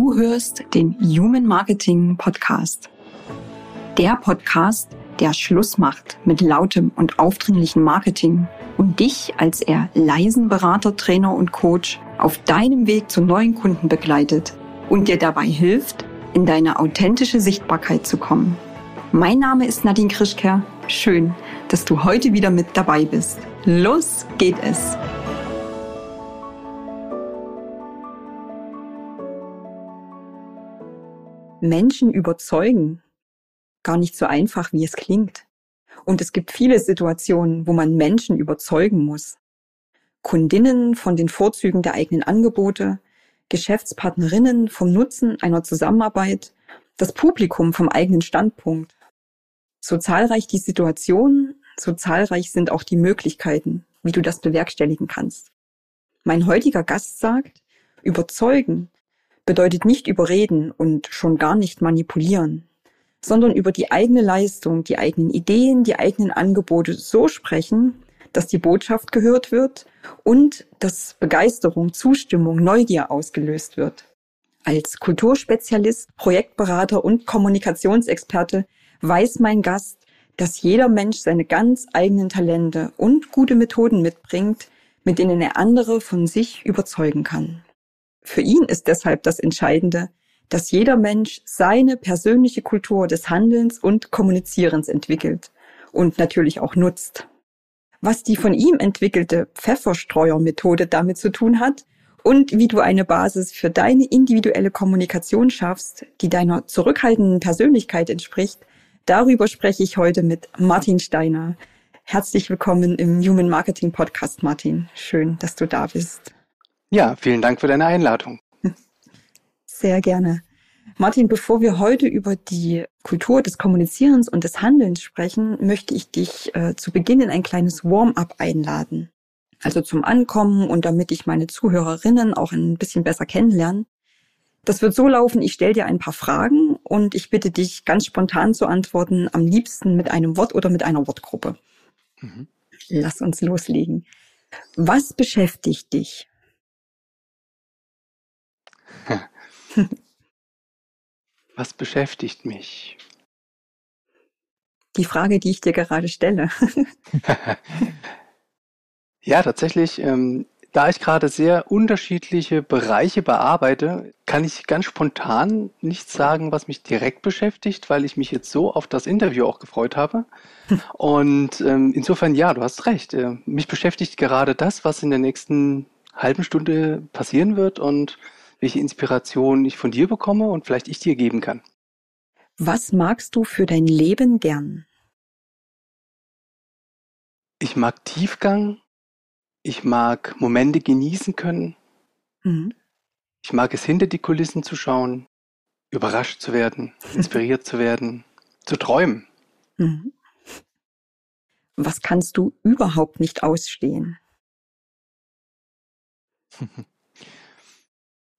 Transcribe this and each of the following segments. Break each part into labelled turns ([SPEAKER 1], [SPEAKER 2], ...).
[SPEAKER 1] Du hörst den Human Marketing Podcast. Der Podcast, der Schluss macht mit lautem und aufdringlichem Marketing und dich als eher leisen Berater, Trainer und Coach auf deinem Weg zu neuen Kunden begleitet und dir dabei hilft, in deine authentische Sichtbarkeit zu kommen. Mein Name ist Nadine Krischker. Schön, dass du heute wieder mit dabei bist. Los geht es! Menschen überzeugen. Gar nicht so einfach, wie es klingt. Und es gibt viele Situationen, wo man Menschen überzeugen muss. Kundinnen von den Vorzügen der eigenen Angebote, Geschäftspartnerinnen vom Nutzen einer Zusammenarbeit, das Publikum vom eigenen Standpunkt. So zahlreich die Situationen, so zahlreich sind auch die Möglichkeiten, wie du das bewerkstelligen kannst. Mein heutiger Gast sagt, überzeugen bedeutet nicht überreden und schon gar nicht manipulieren, sondern über die eigene Leistung, die eigenen Ideen, die eigenen Angebote so sprechen, dass die Botschaft gehört wird und dass Begeisterung, Zustimmung, Neugier ausgelöst wird. Als Kulturspezialist, Projektberater und Kommunikationsexperte weiß mein Gast, dass jeder Mensch seine ganz eigenen Talente und gute Methoden mitbringt, mit denen er andere von sich überzeugen kann. Für ihn ist deshalb das Entscheidende, dass jeder Mensch seine persönliche Kultur des Handelns und Kommunizierens entwickelt und natürlich auch nutzt. Was die von ihm entwickelte Pfefferstreuermethode damit zu tun hat und wie du eine Basis für deine individuelle Kommunikation schaffst, die deiner zurückhaltenden Persönlichkeit entspricht, darüber spreche ich heute mit Martin Steiner. Herzlich willkommen im Human Marketing Podcast, Martin. Schön, dass du da bist.
[SPEAKER 2] Ja, vielen Dank für deine Einladung.
[SPEAKER 1] Sehr gerne. Martin, bevor wir heute über die Kultur des Kommunizierens und des Handelns sprechen, möchte ich dich äh, zu Beginn in ein kleines Warm-up einladen. Also zum Ankommen und damit ich meine Zuhörerinnen auch ein bisschen besser kennenlernen. Das wird so laufen, ich stelle dir ein paar Fragen und ich bitte dich ganz spontan zu antworten, am liebsten mit einem Wort oder mit einer Wortgruppe. Mhm. Lass uns loslegen. Was beschäftigt dich?
[SPEAKER 2] Was beschäftigt mich?
[SPEAKER 1] Die Frage, die ich dir gerade stelle.
[SPEAKER 2] ja, tatsächlich, ähm, da ich gerade sehr unterschiedliche Bereiche bearbeite, kann ich ganz spontan nicht sagen, was mich direkt beschäftigt, weil ich mich jetzt so auf das Interview auch gefreut habe. Und ähm, insofern, ja, du hast recht. Äh, mich beschäftigt gerade das, was in der nächsten halben Stunde passieren wird und welche Inspiration ich von dir bekomme und vielleicht ich dir geben kann.
[SPEAKER 1] Was magst du für dein Leben gern?
[SPEAKER 2] Ich mag Tiefgang. Ich mag Momente genießen können. Mhm. Ich mag es hinter die Kulissen zu schauen, überrascht zu werden, inspiriert zu werden, zu träumen. Mhm.
[SPEAKER 1] Was kannst du überhaupt nicht ausstehen?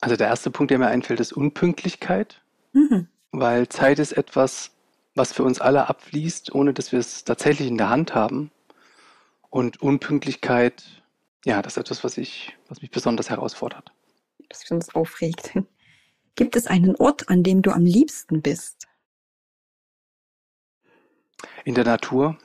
[SPEAKER 2] Also der erste Punkt, der mir einfällt, ist Unpünktlichkeit, mhm. weil Zeit ist etwas, was für uns alle abfließt, ohne dass wir es tatsächlich in der Hand haben. Und Unpünktlichkeit, ja, das ist etwas, was ich, was mich besonders herausfordert.
[SPEAKER 1] Das uns aufregt. Gibt es einen Ort, an dem du am liebsten bist?
[SPEAKER 2] In der Natur,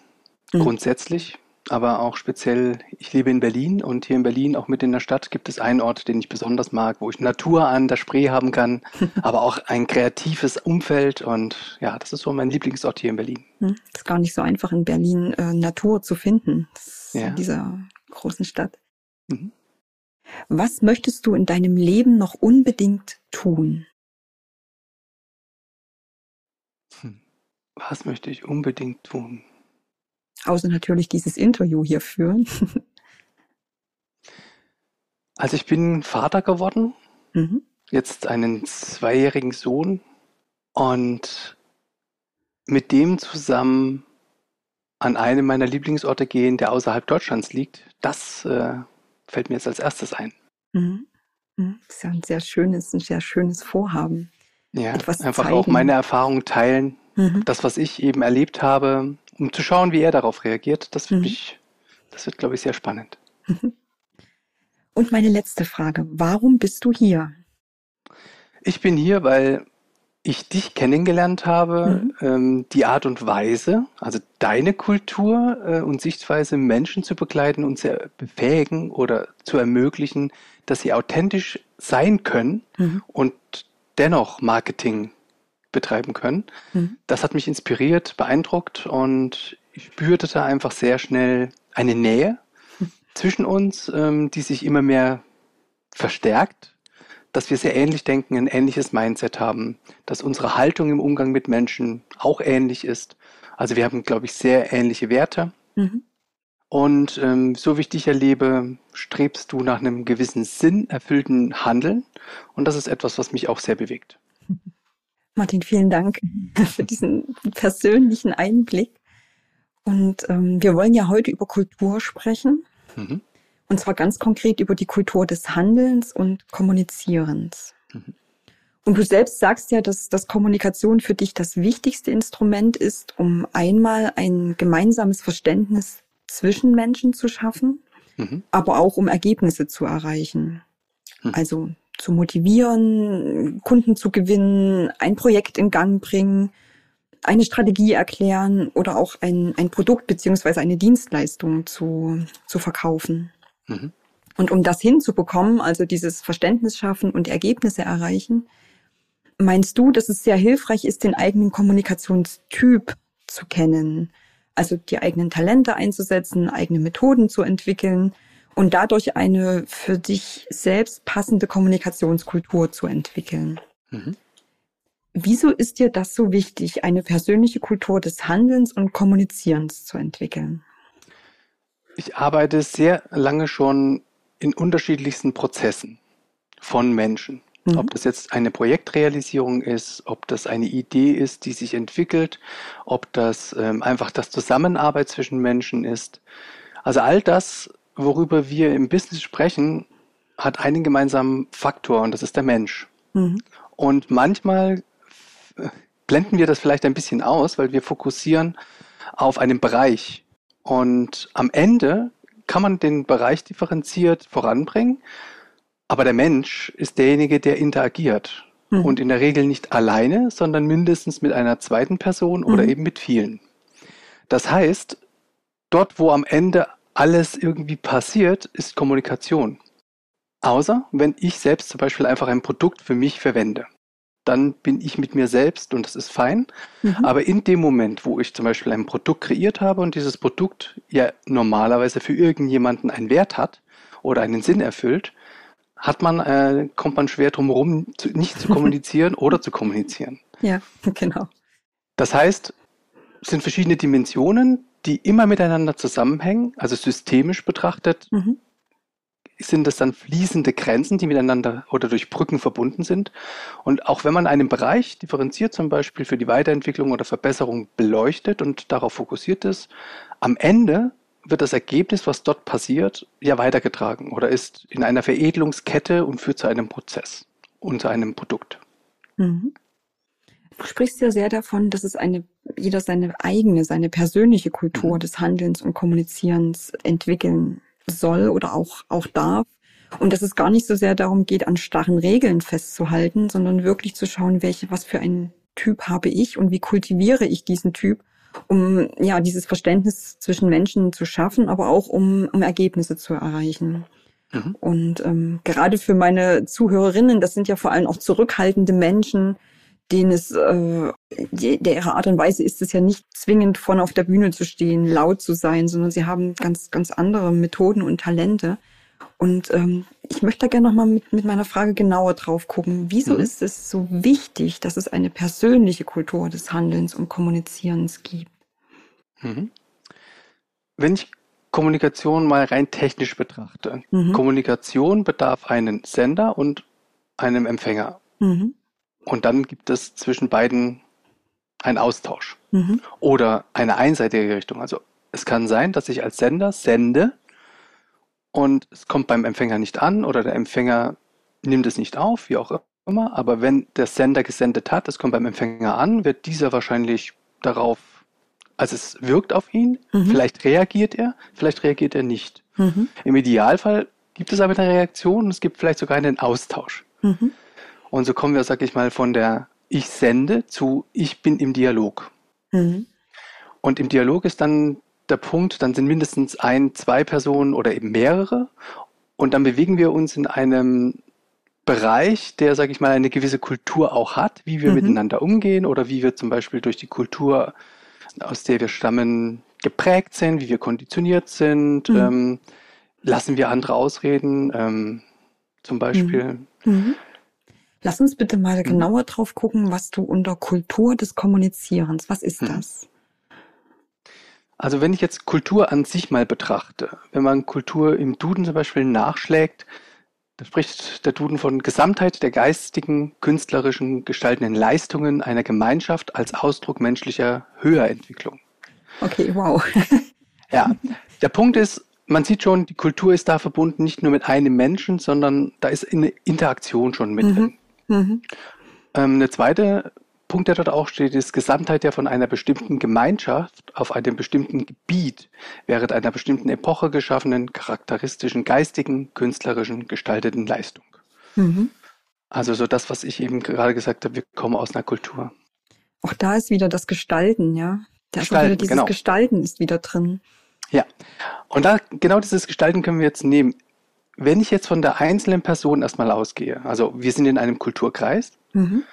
[SPEAKER 2] mhm. grundsätzlich aber auch speziell, ich lebe in Berlin und hier in Berlin, auch mit in der Stadt, gibt es einen Ort, den ich besonders mag, wo ich Natur an der Spree haben kann, aber auch ein kreatives Umfeld und ja, das ist so mein Lieblingsort hier in Berlin.
[SPEAKER 1] Es hm, ist gar nicht so einfach in Berlin äh, Natur zu finden, ja. in dieser großen Stadt. Mhm. Was möchtest du in deinem Leben noch unbedingt tun?
[SPEAKER 2] Hm. Was möchte ich unbedingt tun?
[SPEAKER 1] Außer natürlich dieses Interview hier führen.
[SPEAKER 2] Also ich bin Vater geworden, mhm. jetzt einen zweijährigen Sohn und mit dem zusammen an einem meiner Lieblingsorte gehen, der außerhalb Deutschlands liegt, das äh, fällt mir jetzt als erstes ein.
[SPEAKER 1] Mhm. mhm. Das ist ja ein sehr schönes, ein sehr schönes Vorhaben.
[SPEAKER 2] Ja, einfach zeigen. auch meine Erfahrungen teilen, mhm. das, was ich eben erlebt habe, um zu schauen, wie er darauf reagiert. Das, wird, mhm. mich, das wird, glaube ich, sehr spannend.
[SPEAKER 1] Und meine letzte Frage, warum bist du hier?
[SPEAKER 2] Ich bin hier, weil ich dich kennengelernt habe, mhm. ähm, die Art und Weise, also deine Kultur äh, und Sichtweise, Menschen zu begleiten und zu befähigen oder zu ermöglichen, dass sie authentisch sein können mhm. und dennoch Marketing betreiben können. Mhm. Das hat mich inspiriert, beeindruckt und ich spürte da einfach sehr schnell eine Nähe mhm. zwischen uns, ähm, die sich immer mehr verstärkt dass wir sehr ähnlich denken, ein ähnliches Mindset haben, dass unsere Haltung im Umgang mit Menschen auch ähnlich ist. Also wir haben, glaube ich, sehr ähnliche Werte. Mhm. Und ähm, so wie ich dich erlebe, strebst du nach einem gewissen sinnerfüllten Handeln. Und das ist etwas, was mich auch sehr bewegt.
[SPEAKER 1] Martin, vielen Dank für diesen persönlichen Einblick. Und ähm, wir wollen ja heute über Kultur sprechen. Mhm. Und zwar ganz konkret über die Kultur des Handelns und Kommunizierens. Mhm. Und du selbst sagst ja, dass, dass Kommunikation für dich das wichtigste Instrument ist, um einmal ein gemeinsames Verständnis zwischen Menschen zu schaffen, mhm. aber auch um Ergebnisse zu erreichen. Mhm. Also zu motivieren, Kunden zu gewinnen, ein Projekt in Gang bringen, eine Strategie erklären oder auch ein, ein Produkt beziehungsweise eine Dienstleistung zu, zu verkaufen. Mhm. Und um das hinzubekommen, also dieses Verständnis schaffen und Ergebnisse erreichen, meinst du, dass es sehr hilfreich ist, den eigenen Kommunikationstyp zu kennen? Also die eigenen Talente einzusetzen, eigene Methoden zu entwickeln und dadurch eine für dich selbst passende Kommunikationskultur zu entwickeln. Mhm. Wieso ist dir das so wichtig, eine persönliche Kultur des Handelns und Kommunizierens zu entwickeln?
[SPEAKER 2] Ich arbeite sehr lange schon in unterschiedlichsten Prozessen von Menschen. Mhm. Ob das jetzt eine Projektrealisierung ist, ob das eine Idee ist, die sich entwickelt, ob das ähm, einfach das Zusammenarbeit zwischen Menschen ist. Also all das, worüber wir im Business sprechen, hat einen gemeinsamen Faktor und das ist der Mensch. Mhm. Und manchmal blenden wir das vielleicht ein bisschen aus, weil wir fokussieren auf einen Bereich. Und am Ende kann man den Bereich differenziert voranbringen, aber der Mensch ist derjenige, der interagiert. Mhm. Und in der Regel nicht alleine, sondern mindestens mit einer zweiten Person oder mhm. eben mit vielen. Das heißt, dort, wo am Ende alles irgendwie passiert, ist Kommunikation. Außer wenn ich selbst zum Beispiel einfach ein Produkt für mich verwende dann bin ich mit mir selbst und das ist fein. Mhm. Aber in dem Moment, wo ich zum Beispiel ein Produkt kreiert habe und dieses Produkt ja normalerweise für irgendjemanden einen Wert hat oder einen Sinn erfüllt, hat man, äh, kommt man schwer drum herum, nicht zu kommunizieren oder zu kommunizieren.
[SPEAKER 1] Ja, genau.
[SPEAKER 2] Das heißt, es sind verschiedene Dimensionen, die immer miteinander zusammenhängen, also systemisch betrachtet, mhm sind das dann fließende Grenzen, die miteinander oder durch Brücken verbunden sind. Und auch wenn man einen Bereich differenziert, zum Beispiel für die Weiterentwicklung oder Verbesserung beleuchtet und darauf fokussiert ist, am Ende wird das Ergebnis, was dort passiert, ja weitergetragen oder ist in einer Veredelungskette und führt zu einem Prozess und zu einem Produkt. Mhm.
[SPEAKER 1] Du sprichst ja sehr davon, dass es eine, jeder seine eigene, seine persönliche Kultur mhm. des Handelns und Kommunizierens entwickeln soll oder auch, auch darf. Und dass es gar nicht so sehr darum geht, an starren Regeln festzuhalten, sondern wirklich zu schauen, welche, was für einen Typ habe ich und wie kultiviere ich diesen Typ, um ja dieses Verständnis zwischen Menschen zu schaffen, aber auch um, um Ergebnisse zu erreichen. Mhm. Und ähm, gerade für meine Zuhörerinnen, das sind ja vor allem auch zurückhaltende Menschen, denen es, äh, der ihre Art und Weise ist es ja nicht zwingend vorne auf der Bühne zu stehen, laut zu sein, sondern sie haben ganz, ganz andere Methoden und Talente. Und ähm, ich möchte da gerne nochmal mit, mit meiner Frage genauer drauf gucken. Wieso mhm. ist es so wichtig, dass es eine persönliche Kultur des Handelns und Kommunizierens gibt?
[SPEAKER 2] Mhm. Wenn ich Kommunikation mal rein technisch betrachte, mhm. Kommunikation bedarf einen Sender und einem Empfänger. Mhm. Und dann gibt es zwischen beiden einen Austausch mhm. oder eine einseitige Richtung. Also es kann sein, dass ich als Sender sende und es kommt beim Empfänger nicht an oder der Empfänger nimmt es nicht auf, wie auch immer. Aber wenn der Sender gesendet hat, es kommt beim Empfänger an, wird dieser wahrscheinlich darauf, also es wirkt auf ihn, mhm. vielleicht reagiert er, vielleicht reagiert er nicht. Mhm. Im Idealfall gibt es aber eine Reaktion und es gibt vielleicht sogar einen Austausch. Mhm. Und so kommen wir, sag ich mal, von der Ich sende zu Ich bin im Dialog. Mhm. Und im Dialog ist dann der Punkt, dann sind mindestens ein, zwei Personen oder eben mehrere. Und dann bewegen wir uns in einem Bereich, der, sage ich mal, eine gewisse Kultur auch hat, wie wir mhm. miteinander umgehen oder wie wir zum Beispiel durch die Kultur, aus der wir stammen, geprägt sind, wie wir konditioniert sind. Mhm. Ähm, lassen wir andere ausreden, ähm, zum Beispiel. Mhm.
[SPEAKER 1] Lass uns bitte mal mhm. genauer drauf gucken, was du unter Kultur des Kommunizierens, was ist mhm. das?
[SPEAKER 2] Also wenn ich jetzt Kultur an sich mal betrachte, wenn man Kultur im Duden zum Beispiel nachschlägt, da spricht der Duden von Gesamtheit der geistigen, künstlerischen, gestaltenden Leistungen einer Gemeinschaft als Ausdruck menschlicher Höherentwicklung.
[SPEAKER 1] Okay, wow.
[SPEAKER 2] ja, der Punkt ist, man sieht schon, die Kultur ist da verbunden nicht nur mit einem Menschen, sondern da ist eine Interaktion schon mit mhm. drin. Mhm. Ähm, eine zweite Punkt, der dort auch steht, ist Gesamtheit der von einer bestimmten Gemeinschaft auf einem bestimmten Gebiet während einer bestimmten Epoche geschaffenen, charakteristischen, geistigen, künstlerischen, gestalteten Leistung. Mhm. Also so das, was ich eben gerade gesagt habe, wir kommen aus einer Kultur.
[SPEAKER 1] Auch da ist wieder das Gestalten, ja. Da ist wieder dieses genau. Gestalten ist wieder drin.
[SPEAKER 2] Ja. Und da genau dieses Gestalten können wir jetzt nehmen. Wenn ich jetzt von der einzelnen Person erstmal ausgehe, also wir sind in einem Kulturkreis, mhm.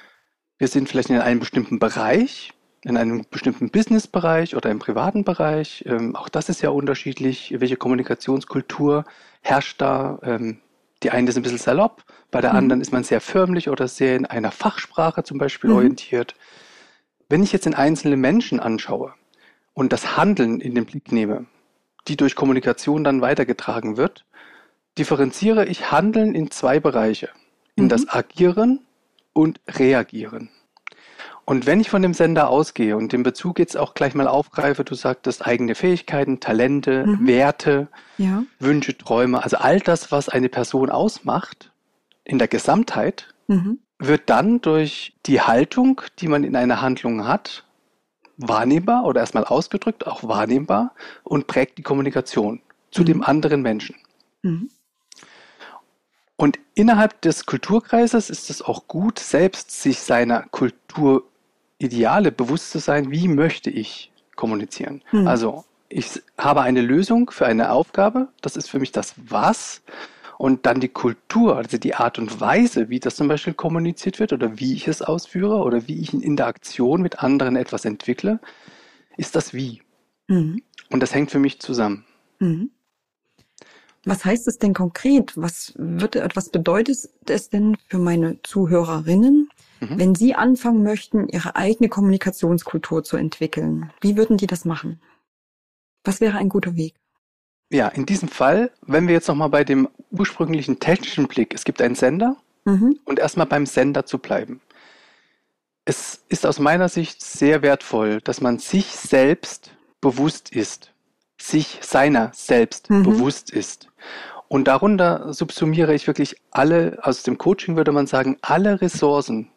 [SPEAKER 2] Wir sind vielleicht in einem bestimmten Bereich, in einem bestimmten Businessbereich oder im privaten Bereich. Ähm, auch das ist ja unterschiedlich. Welche Kommunikationskultur herrscht da? Ähm, die eine ist ein bisschen salopp, bei der mhm. anderen ist man sehr förmlich oder sehr in einer Fachsprache zum Beispiel mhm. orientiert. Wenn ich jetzt den einzelnen Menschen anschaue und das Handeln in den Blick nehme, die durch Kommunikation dann weitergetragen wird, differenziere ich Handeln in zwei Bereiche. In mhm. das Agieren und reagieren. Und wenn ich von dem Sender ausgehe und den Bezug jetzt auch gleich mal aufgreife, du sagtest eigene Fähigkeiten, Talente, mhm. Werte, ja. Wünsche, Träume, also all das, was eine Person ausmacht, in der Gesamtheit, mhm. wird dann durch die Haltung, die man in einer Handlung hat, wahrnehmbar oder erstmal ausgedrückt auch wahrnehmbar und prägt die Kommunikation zu mhm. dem anderen Menschen. Mhm. Und innerhalb des Kulturkreises ist es auch gut, selbst sich seiner Kulturideale bewusst zu sein, wie möchte ich kommunizieren. Hm. Also ich habe eine Lösung für eine Aufgabe, das ist für mich das Was. Und dann die Kultur, also die Art und Weise, wie das zum Beispiel kommuniziert wird oder wie ich es ausführe oder wie ich in Interaktion mit anderen etwas entwickle, ist das Wie. Mhm. Und das hängt für mich zusammen. Mhm.
[SPEAKER 1] Was heißt es denn konkret? Was wird, was bedeutet es denn für meine Zuhörerinnen, mhm. wenn sie anfangen möchten, ihre eigene Kommunikationskultur zu entwickeln? Wie würden die das machen? Was wäre ein guter Weg?
[SPEAKER 2] Ja, in diesem Fall, wenn wir jetzt nochmal bei dem ursprünglichen technischen Blick, es gibt einen Sender mhm. und erstmal beim Sender zu bleiben. Es ist aus meiner Sicht sehr wertvoll, dass man sich selbst bewusst ist sich seiner selbst mhm. bewusst ist. Und darunter subsumiere ich wirklich alle, aus dem Coaching würde man sagen, alle Ressourcen,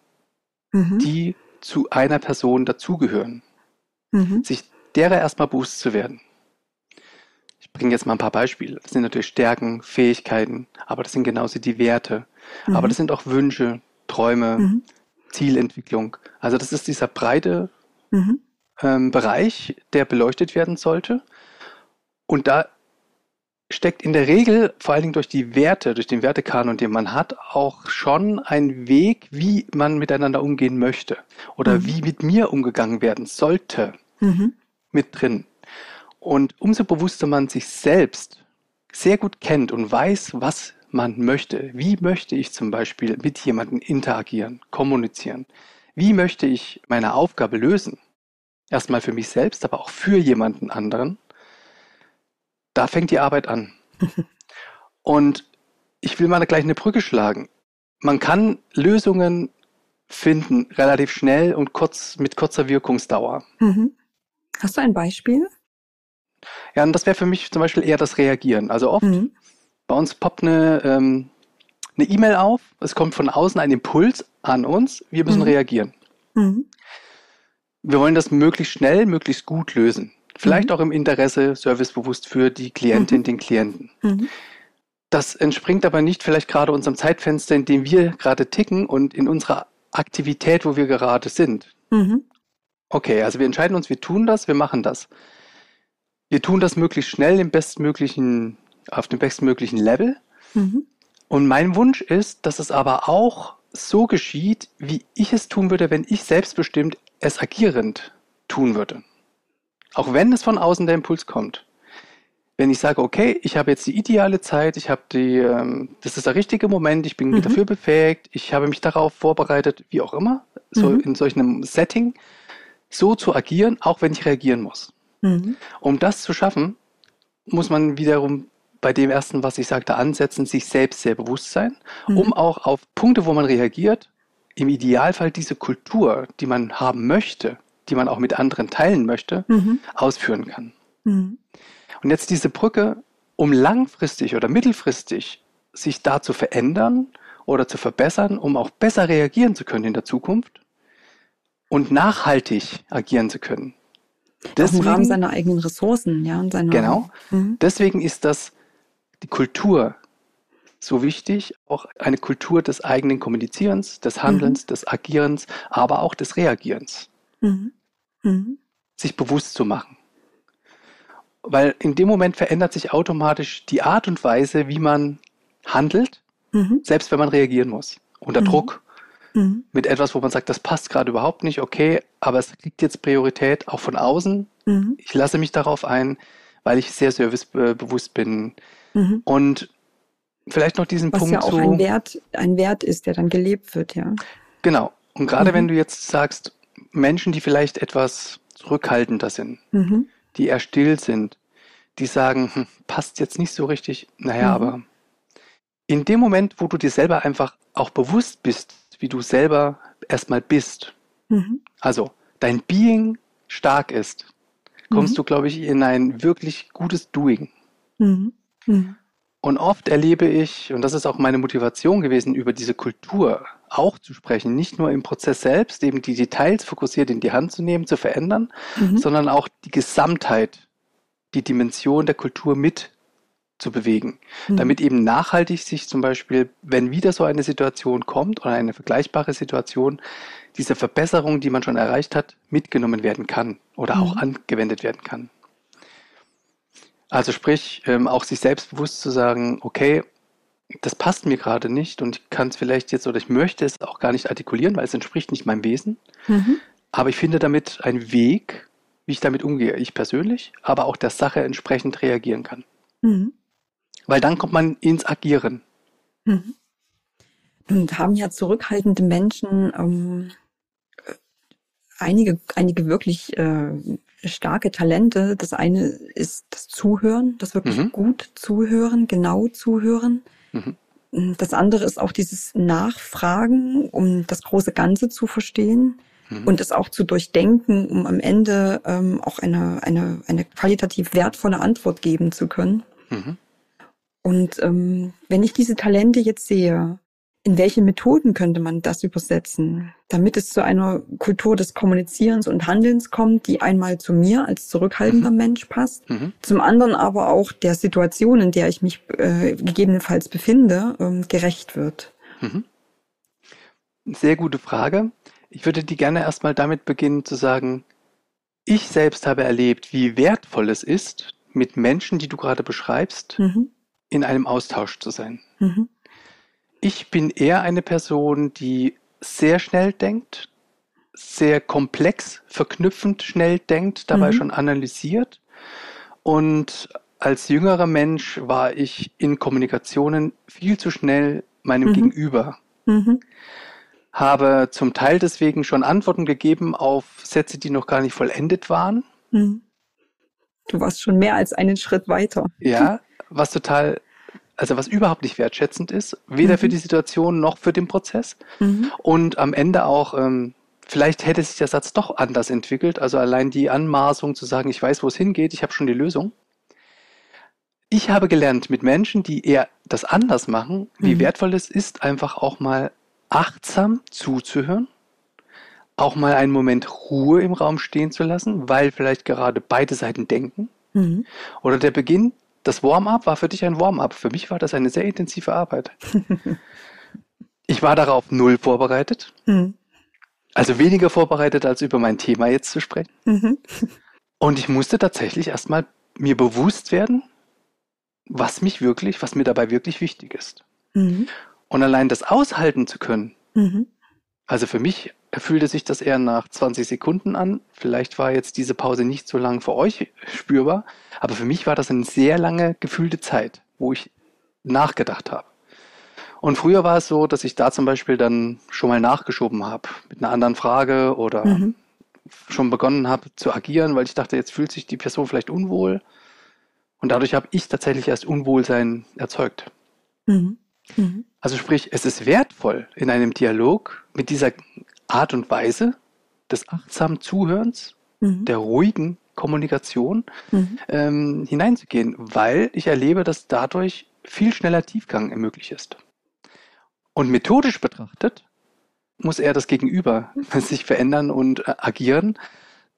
[SPEAKER 2] mhm. die zu einer Person dazugehören. Mhm. Sich derer erstmal bewusst zu werden. Ich bringe jetzt mal ein paar Beispiele. Das sind natürlich Stärken, Fähigkeiten, aber das sind genauso die Werte. Mhm. Aber das sind auch Wünsche, Träume, mhm. Zielentwicklung. Also das ist dieser breite mhm. ähm, Bereich, der beleuchtet werden sollte. Und da steckt in der Regel, vor allen Dingen durch die Werte, durch den Wertekanon, den man hat, auch schon ein Weg, wie man miteinander umgehen möchte oder mhm. wie mit mir umgegangen werden sollte, mhm. mit drin. Und umso bewusster man sich selbst sehr gut kennt und weiß, was man möchte, wie möchte ich zum Beispiel mit jemandem interagieren, kommunizieren, wie möchte ich meine Aufgabe lösen, erstmal für mich selbst, aber auch für jemanden anderen, da fängt die Arbeit an. Und ich will mal gleich eine Brücke schlagen. Man kann Lösungen finden, relativ schnell und kurz, mit kurzer Wirkungsdauer. Mhm.
[SPEAKER 1] Hast du ein Beispiel?
[SPEAKER 2] Ja, und das wäre für mich zum Beispiel eher das Reagieren. Also oft mhm. bei uns poppt eine ähm, eine E-Mail auf, es kommt von außen ein Impuls an uns, wir müssen mhm. reagieren. Mhm. Wir wollen das möglichst schnell, möglichst gut lösen. Vielleicht mhm. auch im Interesse servicebewusst für die Klientin, mhm. den Klienten. Mhm. Das entspringt aber nicht vielleicht gerade unserem Zeitfenster, in dem wir gerade ticken und in unserer Aktivität, wo wir gerade sind. Mhm. Okay, also wir entscheiden uns, wir tun das, wir machen das. Wir tun das möglichst schnell im bestmöglichen, auf dem bestmöglichen Level. Mhm. Und mein Wunsch ist, dass es aber auch so geschieht, wie ich es tun würde, wenn ich selbstbestimmt es agierend tun würde. Auch wenn es von außen der Impuls kommt. Wenn ich sage, okay, ich habe jetzt die ideale Zeit, ich habe die, ähm, das ist der richtige Moment, ich bin mhm. dafür befähigt, ich habe mich darauf vorbereitet, wie auch immer, so mhm. in solch einem Setting, so zu agieren, auch wenn ich reagieren muss. Mhm. Um das zu schaffen, muss man wiederum bei dem ersten, was ich sagte, ansetzen, sich selbst sehr bewusst sein, mhm. um auch auf Punkte, wo man reagiert, im Idealfall diese Kultur, die man haben möchte, die man auch mit anderen teilen möchte, mhm. ausführen kann. Mhm. Und jetzt diese Brücke, um langfristig oder mittelfristig sich da zu verändern oder zu verbessern, um auch besser reagieren zu können in der Zukunft und nachhaltig agieren zu können.
[SPEAKER 1] Deswegen, Im Rahmen seiner eigenen Ressourcen, ja. Und seiner,
[SPEAKER 2] genau. Mhm. Deswegen ist das die Kultur so wichtig, auch eine Kultur des eigenen Kommunizierens, des Handelns, mhm. des Agierens, aber auch des Reagierens. Mhm. Mhm. Sich bewusst zu machen. Weil in dem Moment verändert sich automatisch die Art und Weise, wie man handelt, mhm. selbst wenn man reagieren muss. Unter mhm. Druck. Mhm. Mit etwas, wo man sagt, das passt gerade überhaupt nicht, okay, aber es kriegt jetzt Priorität auch von außen. Ich lasse mich darauf ein, weil ich sehr servicebewusst bin. Und vielleicht noch diesen
[SPEAKER 1] Was
[SPEAKER 2] Punkt.
[SPEAKER 1] Was ja auch so, ein Wert, ein Wert ist, der dann gelebt wird, ja.
[SPEAKER 2] Genau. Und gerade wenn du jetzt sagst, Menschen, die vielleicht etwas zurückhaltender sind, mhm. die eher still sind, die sagen, hm, passt jetzt nicht so richtig. Naja, mhm. aber in dem Moment, wo du dir selber einfach auch bewusst bist, wie du selber erstmal bist, mhm. also dein Being stark ist, kommst mhm. du, glaube ich, in ein wirklich gutes Doing. Mhm. Mhm. Und oft erlebe ich, und das ist auch meine Motivation gewesen, über diese Kultur auch zu sprechen, nicht nur im Prozess selbst, eben die Details fokussiert in die Hand zu nehmen, zu verändern, mhm. sondern auch die Gesamtheit, die Dimension der Kultur mit zu bewegen, mhm. damit eben nachhaltig sich zum Beispiel, wenn wieder so eine Situation kommt oder eine vergleichbare Situation, diese Verbesserung, die man schon erreicht hat, mitgenommen werden kann oder mhm. auch angewendet werden kann. Also sprich, ähm, auch sich selbstbewusst zu sagen, okay, das passt mir gerade nicht und ich kann es vielleicht jetzt oder ich möchte es auch gar nicht artikulieren, weil es entspricht nicht meinem Wesen. Mhm. Aber ich finde damit einen Weg, wie ich damit umgehe, ich persönlich, aber auch der Sache entsprechend reagieren kann. Mhm. Weil dann kommt man ins Agieren. Mhm.
[SPEAKER 1] Und haben ja zurückhaltende Menschen ähm, einige, einige wirklich äh, starke Talente. Das eine ist das Zuhören, das wirklich mhm. gut zuhören, genau zuhören. Mhm. Das andere ist auch dieses Nachfragen, um das große Ganze zu verstehen mhm. und es auch zu durchdenken, um am Ende ähm, auch eine, eine, eine qualitativ wertvolle Antwort geben zu können. Mhm. Und ähm, wenn ich diese Talente jetzt sehe, in welche Methoden könnte man das übersetzen, damit es zu einer Kultur des Kommunizierens und Handelns kommt, die einmal zu mir als zurückhaltender mhm. Mensch passt, mhm. zum anderen aber auch der Situation, in der ich mich äh, gegebenenfalls befinde, ähm, gerecht wird? Mhm.
[SPEAKER 2] Sehr gute Frage. Ich würde die gerne erstmal damit beginnen zu sagen, ich selbst habe erlebt, wie wertvoll es ist, mit Menschen, die du gerade beschreibst, mhm. in einem Austausch zu sein. Mhm. Ich bin eher eine Person, die sehr schnell denkt, sehr komplex, verknüpfend schnell denkt, dabei mhm. schon analysiert. Und als jüngerer Mensch war ich in Kommunikationen viel zu schnell meinem mhm. Gegenüber. Mhm. Habe zum Teil deswegen schon Antworten gegeben auf Sätze, die noch gar nicht vollendet waren. Mhm.
[SPEAKER 1] Du warst schon mehr als einen Schritt weiter.
[SPEAKER 2] Ja, was total also was überhaupt nicht wertschätzend ist, weder mhm. für die Situation noch für den Prozess. Mhm. Und am Ende auch, ähm, vielleicht hätte sich der Satz doch anders entwickelt. Also allein die Anmaßung zu sagen, ich weiß, wo es hingeht, ich habe schon die Lösung. Ich habe gelernt mit Menschen, die eher das anders machen, wie mhm. wertvoll es ist, einfach auch mal achtsam zuzuhören, auch mal einen Moment Ruhe im Raum stehen zu lassen, weil vielleicht gerade beide Seiten denken. Mhm. Oder der Beginn das Warm-up war für dich ein Warm-up. Für mich war das eine sehr intensive Arbeit. ich war darauf null vorbereitet. Mhm. Also weniger vorbereitet, als über mein Thema jetzt zu sprechen. Mhm. Und ich musste tatsächlich erstmal mir bewusst werden, was mich wirklich, was mir dabei wirklich wichtig ist. Mhm. Und allein das aushalten zu können. Mhm. Also für mich fühlte sich das eher nach 20 Sekunden an. Vielleicht war jetzt diese Pause nicht so lang für euch spürbar, aber für mich war das eine sehr lange gefühlte Zeit, wo ich nachgedacht habe. Und früher war es so, dass ich da zum Beispiel dann schon mal nachgeschoben habe mit einer anderen Frage oder mhm. schon begonnen habe zu agieren, weil ich dachte, jetzt fühlt sich die Person vielleicht unwohl. Und dadurch habe ich tatsächlich erst Unwohlsein erzeugt. Mhm. Mhm. Also sprich, es ist wertvoll, in einem Dialog mit dieser Art und Weise des achtsamen Zuhörens, mhm. der ruhigen Kommunikation mhm. ähm, hineinzugehen, weil ich erlebe, dass dadurch viel schneller Tiefgang möglich ist. Und methodisch betrachtet muss er das Gegenüber sich verändern und äh, agieren.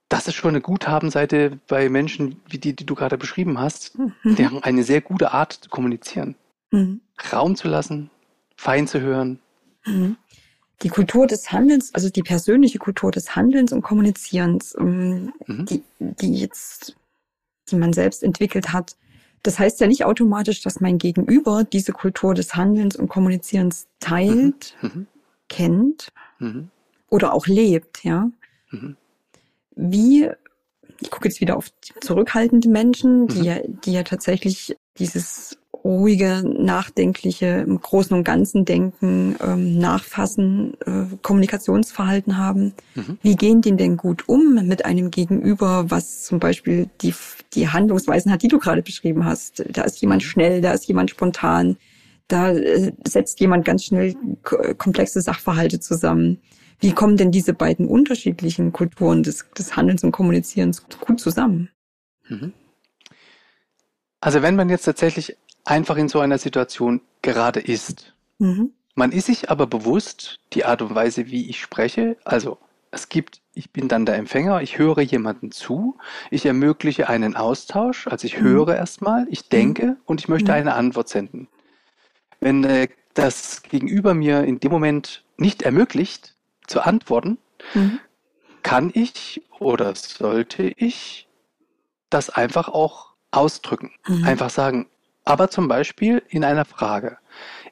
[SPEAKER 2] Das ist schon eine Guthabenseite bei Menschen, wie die, die du gerade beschrieben hast. Mhm. Die haben eine sehr gute Art zu kommunizieren. Mhm. Raum zu lassen, fein zu hören.
[SPEAKER 1] Mhm. Die Kultur des Handelns, also die persönliche Kultur des Handelns und Kommunizierens, ähm, mhm. die, die jetzt, die man selbst entwickelt hat, das heißt ja nicht automatisch, dass mein Gegenüber diese Kultur des Handelns und Kommunizierens teilt, mhm. mhm. kennt mhm. oder auch lebt, ja. Mhm. Wie, ich gucke jetzt wieder auf zurückhaltende Menschen, die mhm. ja, die ja tatsächlich dieses ruhige, nachdenkliche, im Großen und Ganzen denken, ähm, nachfassen, äh, Kommunikationsverhalten haben. Mhm. Wie gehen die denn gut um mit einem Gegenüber, was zum Beispiel die, die Handlungsweisen hat, die du gerade beschrieben hast? Da ist jemand mhm. schnell, da ist jemand spontan, da äh, setzt jemand ganz schnell komplexe Sachverhalte zusammen. Wie kommen denn diese beiden unterschiedlichen Kulturen des, des Handelns und Kommunizierens gut zusammen? Mhm.
[SPEAKER 2] Also wenn man jetzt tatsächlich einfach in so einer Situation gerade ist. Mhm. Man ist sich aber bewusst, die Art und Weise, wie ich spreche, also es gibt, ich bin dann der Empfänger, ich höre jemanden zu, ich ermögliche einen Austausch, also ich mhm. höre erstmal, ich denke mhm. und ich möchte mhm. eine Antwort senden. Wenn äh, das Gegenüber mir in dem Moment nicht ermöglicht, zu antworten, mhm. kann ich oder sollte ich das einfach auch ausdrücken. Mhm. Einfach sagen, aber zum Beispiel in einer Frage.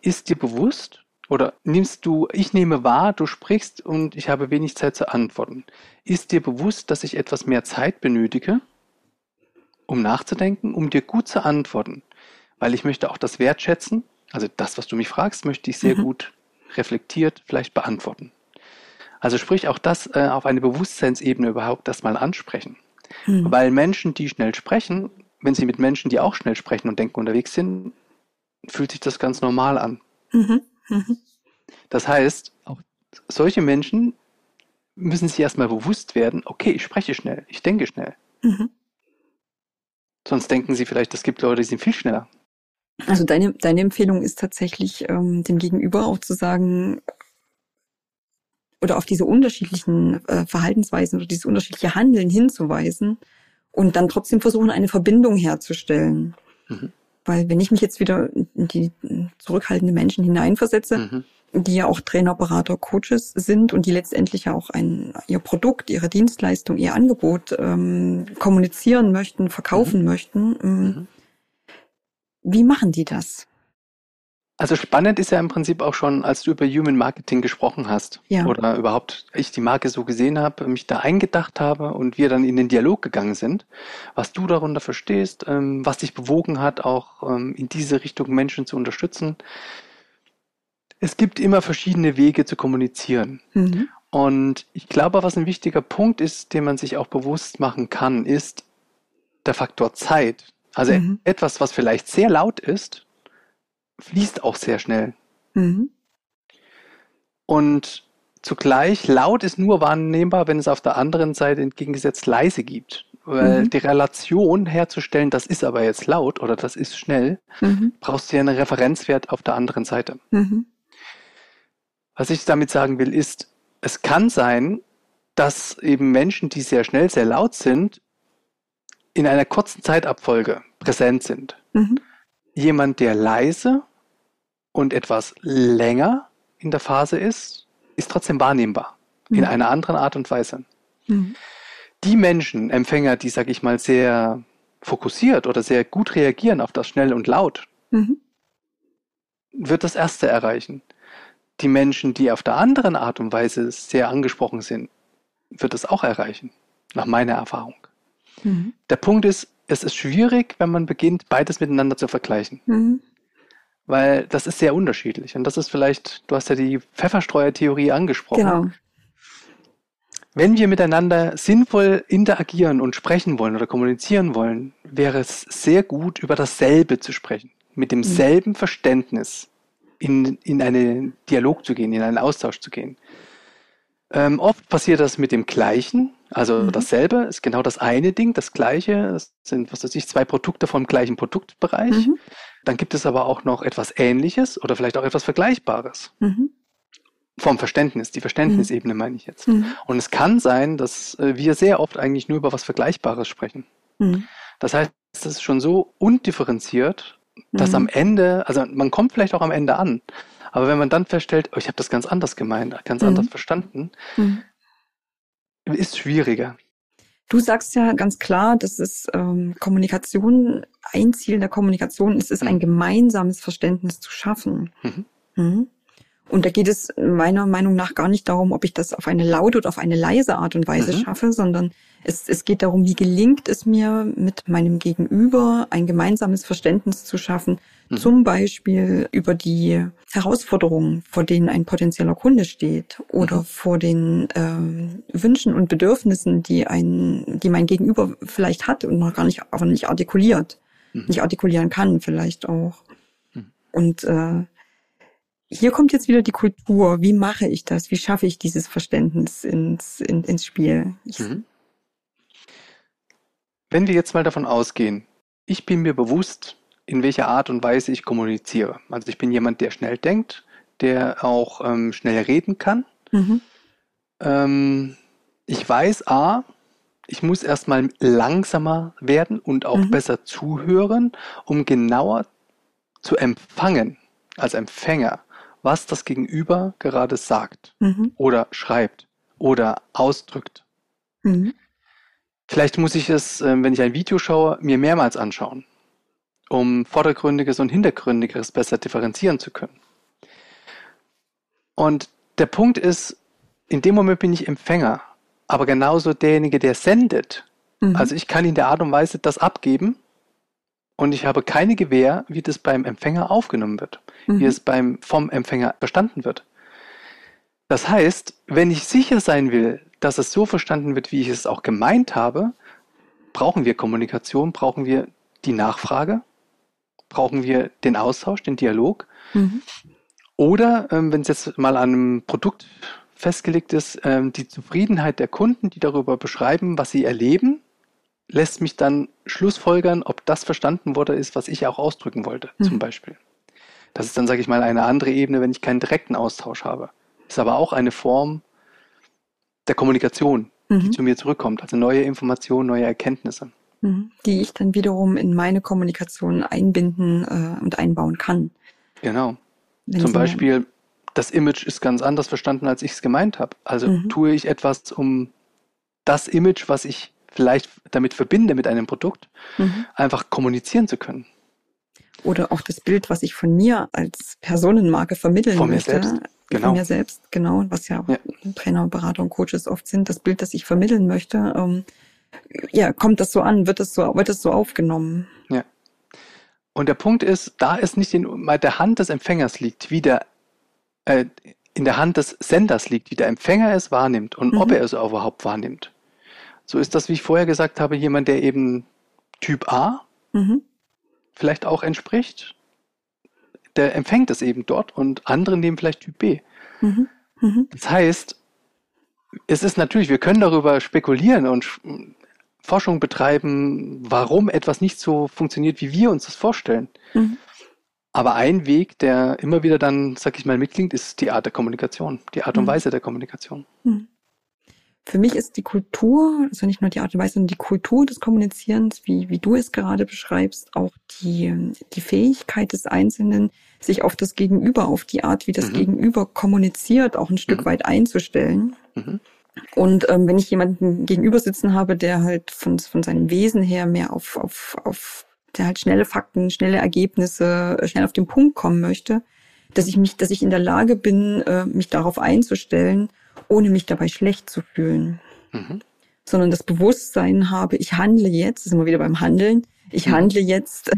[SPEAKER 2] Ist dir bewusst oder nimmst du, ich nehme wahr, du sprichst und ich habe wenig Zeit zu antworten. Ist dir bewusst, dass ich etwas mehr Zeit benötige, um nachzudenken, um dir gut zu antworten? Weil ich möchte auch das wertschätzen. Also das, was du mich fragst, möchte ich sehr mhm. gut reflektiert vielleicht beantworten. Also sprich auch das äh, auf eine Bewusstseinsebene überhaupt das mal ansprechen. Mhm. Weil Menschen, die schnell sprechen, wenn Sie mit Menschen, die auch schnell sprechen und denken unterwegs sind, fühlt sich das ganz normal an. Mhm. Mhm. Das heißt, auch solche Menschen müssen sich erstmal bewusst werden, okay, ich spreche schnell, ich denke schnell. Mhm. Sonst denken sie vielleicht, es gibt Leute, die sind viel schneller.
[SPEAKER 1] Also deine, deine Empfehlung ist tatsächlich, ähm, dem Gegenüber auch zu sagen, oder auf diese unterschiedlichen äh, Verhaltensweisen oder dieses unterschiedliche Handeln hinzuweisen und dann trotzdem versuchen, eine Verbindung herzustellen. Mhm. Weil wenn ich mich jetzt wieder in die zurückhaltende Menschen hineinversetze, mhm. die ja auch Trainer, Berater, Coaches sind und die letztendlich ja auch ein, ihr Produkt, ihre Dienstleistung, ihr Angebot ähm, kommunizieren möchten, verkaufen mhm. möchten, ähm, mhm. wie machen die das?
[SPEAKER 2] Also spannend ist ja im Prinzip auch schon, als du über Human Marketing gesprochen hast ja. oder überhaupt ich die Marke so gesehen habe, mich da eingedacht habe und wir dann in den Dialog gegangen sind, was du darunter verstehst, ähm, was dich bewogen hat, auch ähm, in diese Richtung Menschen zu unterstützen. Es gibt immer verschiedene Wege zu kommunizieren. Mhm. Und ich glaube, was ein wichtiger Punkt ist, den man sich auch bewusst machen kann, ist der Faktor Zeit. Also mhm. etwas, was vielleicht sehr laut ist, fließt auch sehr schnell. Mhm. Und zugleich laut ist nur wahrnehmbar, wenn es auf der anderen Seite entgegengesetzt leise gibt. Weil mhm. die Relation herzustellen, das ist aber jetzt laut oder das ist schnell, mhm. brauchst du ja einen Referenzwert auf der anderen Seite. Mhm. Was ich damit sagen will, ist, es kann sein, dass eben Menschen, die sehr schnell, sehr laut sind, in einer kurzen Zeitabfolge präsent sind. Jemand, der leise und etwas länger in der Phase ist, ist trotzdem wahrnehmbar. Mhm. In einer anderen Art und Weise. Mhm. Die Menschen, Empfänger, die, sag ich mal, sehr fokussiert oder sehr gut reagieren auf das schnell und laut, mhm. wird das erste erreichen. Die Menschen, die auf der anderen Art und Weise sehr angesprochen sind, wird es auch erreichen, nach meiner Erfahrung. Mhm. Der Punkt ist, es ist schwierig, wenn man beginnt, beides miteinander zu vergleichen. Mhm. Weil das ist sehr unterschiedlich. Und das ist vielleicht, du hast ja die Pfefferstreuer-Theorie angesprochen. Genau. Wenn wir miteinander sinnvoll interagieren und sprechen wollen oder kommunizieren wollen, wäre es sehr gut, über dasselbe zu sprechen, mit demselben mhm. Verständnis in, in einen Dialog zu gehen, in einen Austausch zu gehen. Ähm, oft passiert das mit dem Gleichen, also mhm. dasselbe ist genau das eine Ding, das Gleiche. Das sind, was weiß ich, zwei Produkte vom gleichen Produktbereich. Mhm. Dann gibt es aber auch noch etwas Ähnliches oder vielleicht auch etwas Vergleichbares. Mhm. Vom Verständnis, die Verständnisebene mhm. meine ich jetzt. Mhm. Und es kann sein, dass äh, wir sehr oft eigentlich nur über was Vergleichbares sprechen. Mhm. Das heißt, es ist schon so undifferenziert, dass am Ende, also man kommt vielleicht auch am Ende an, aber wenn man dann feststellt, oh, ich habe das ganz anders gemeint, ganz anders verstanden. Ist schwieriger.
[SPEAKER 1] Du sagst ja ganz klar, dass es ähm, Kommunikation, ein Ziel der Kommunikation ist es, mhm. ein gemeinsames Verständnis zu schaffen. Mhm. mhm. Und da geht es meiner Meinung nach gar nicht darum, ob ich das auf eine laute oder auf eine leise Art und Weise mhm. schaffe, sondern es, es geht darum, wie gelingt es mir, mit meinem Gegenüber ein gemeinsames Verständnis zu schaffen, mhm. zum Beispiel über die Herausforderungen, vor denen ein potenzieller Kunde steht oder mhm. vor den äh, Wünschen und Bedürfnissen, die ein, die mein Gegenüber vielleicht hat und noch gar nicht, aber nicht artikuliert, mhm. nicht artikulieren kann, vielleicht auch. Mhm. Und äh, hier kommt jetzt wieder die Kultur. Wie mache ich das? Wie schaffe ich dieses Verständnis ins, in, ins Spiel? Mhm.
[SPEAKER 2] Wenn wir jetzt mal davon ausgehen, ich bin mir bewusst, in welcher Art und Weise ich kommuniziere. Also ich bin jemand, der schnell denkt, der auch ähm, schnell reden kann. Mhm. Ähm, ich weiß, a, ich muss erstmal langsamer werden und auch mhm. besser zuhören, um genauer zu empfangen, als Empfänger, was das Gegenüber gerade sagt mhm. oder schreibt oder ausdrückt. Mhm. Vielleicht muss ich es, ähm, wenn ich ein Video schaue, mir mehrmals anschauen, um vordergründiges und hintergründiges besser differenzieren zu können. Und der Punkt ist, in dem Moment bin ich Empfänger, aber genauso derjenige, der sendet. Mhm. Also ich kann in der Art und Weise das abgeben und ich habe keine Gewähr, wie das beim Empfänger aufgenommen wird, mhm. wie es beim vom Empfänger verstanden wird. Das heißt, wenn ich sicher sein will, dass es so verstanden wird, wie ich es auch gemeint habe, brauchen wir Kommunikation, brauchen wir die Nachfrage, brauchen wir den Austausch, den Dialog. Mhm. Oder ähm, wenn es jetzt mal an einem Produkt festgelegt ist, ähm, die Zufriedenheit der Kunden, die darüber beschreiben, was sie erleben, lässt mich dann schlussfolgern, ob das verstanden wurde, ist, was ich auch ausdrücken wollte, mhm. zum Beispiel. Das ist dann, sage ich mal, eine andere Ebene, wenn ich keinen direkten Austausch habe. Ist aber auch eine Form der Kommunikation, mhm. die zu mir zurückkommt. Also neue Informationen, neue Erkenntnisse.
[SPEAKER 1] Mhm. Die ich dann wiederum in meine Kommunikation einbinden äh, und einbauen kann.
[SPEAKER 2] Genau. Wenn Zum Beispiel, das Image ist ganz anders verstanden, als ich es gemeint habe. Also mhm. tue ich etwas, um das Image, was ich vielleicht damit verbinde mit einem Produkt, mhm. einfach kommunizieren zu können.
[SPEAKER 1] Oder auch das Bild, was ich von mir als Personenmarke vermitteln von möchte. Selbst. Genau. Von mir selbst, genau, was ja, ja. Trainer, Berater und Coaches oft sind, das Bild, das ich vermitteln möchte, ähm, ja, kommt das so an, wird es so, wird es so aufgenommen.
[SPEAKER 2] Ja. Und der Punkt ist, da es nicht in der Hand des Empfängers liegt, wie der, äh, in der Hand des Senders liegt, wie der Empfänger es wahrnimmt und mhm. ob er es überhaupt wahrnimmt. So ist das, wie ich vorher gesagt habe, jemand, der eben Typ A mhm. vielleicht auch entspricht der empfängt es eben dort und andere nehmen vielleicht Typ B. Mhm. Mhm. Das heißt, es ist natürlich, wir können darüber spekulieren und Forschung betreiben, warum etwas nicht so funktioniert, wie wir uns das vorstellen. Mhm. Aber ein Weg, der immer wieder dann, sag ich mal, mitklingt, ist die Art der Kommunikation, die Art und mhm. Weise der Kommunikation. Mhm.
[SPEAKER 1] Für mich ist die Kultur, also nicht nur die Art und Weise, sondern die Kultur des Kommunizierens, wie, wie du es gerade beschreibst, auch die, die Fähigkeit des Einzelnen, sich auf das Gegenüber, auf die Art, wie das mhm. Gegenüber kommuniziert, auch ein Stück mhm. weit einzustellen. Mhm. Und ähm, wenn ich jemanden gegenüber sitzen habe, der halt von, von seinem Wesen her mehr auf, auf, auf, der halt schnelle Fakten, schnelle Ergebnisse, schnell auf den Punkt kommen möchte, dass ich mich, dass ich in der Lage bin, äh, mich darauf einzustellen ohne mich dabei schlecht zu fühlen. Mhm. Sondern das Bewusstsein habe, ich handle jetzt, das ist immer wieder beim Handeln, ich mhm. handle jetzt,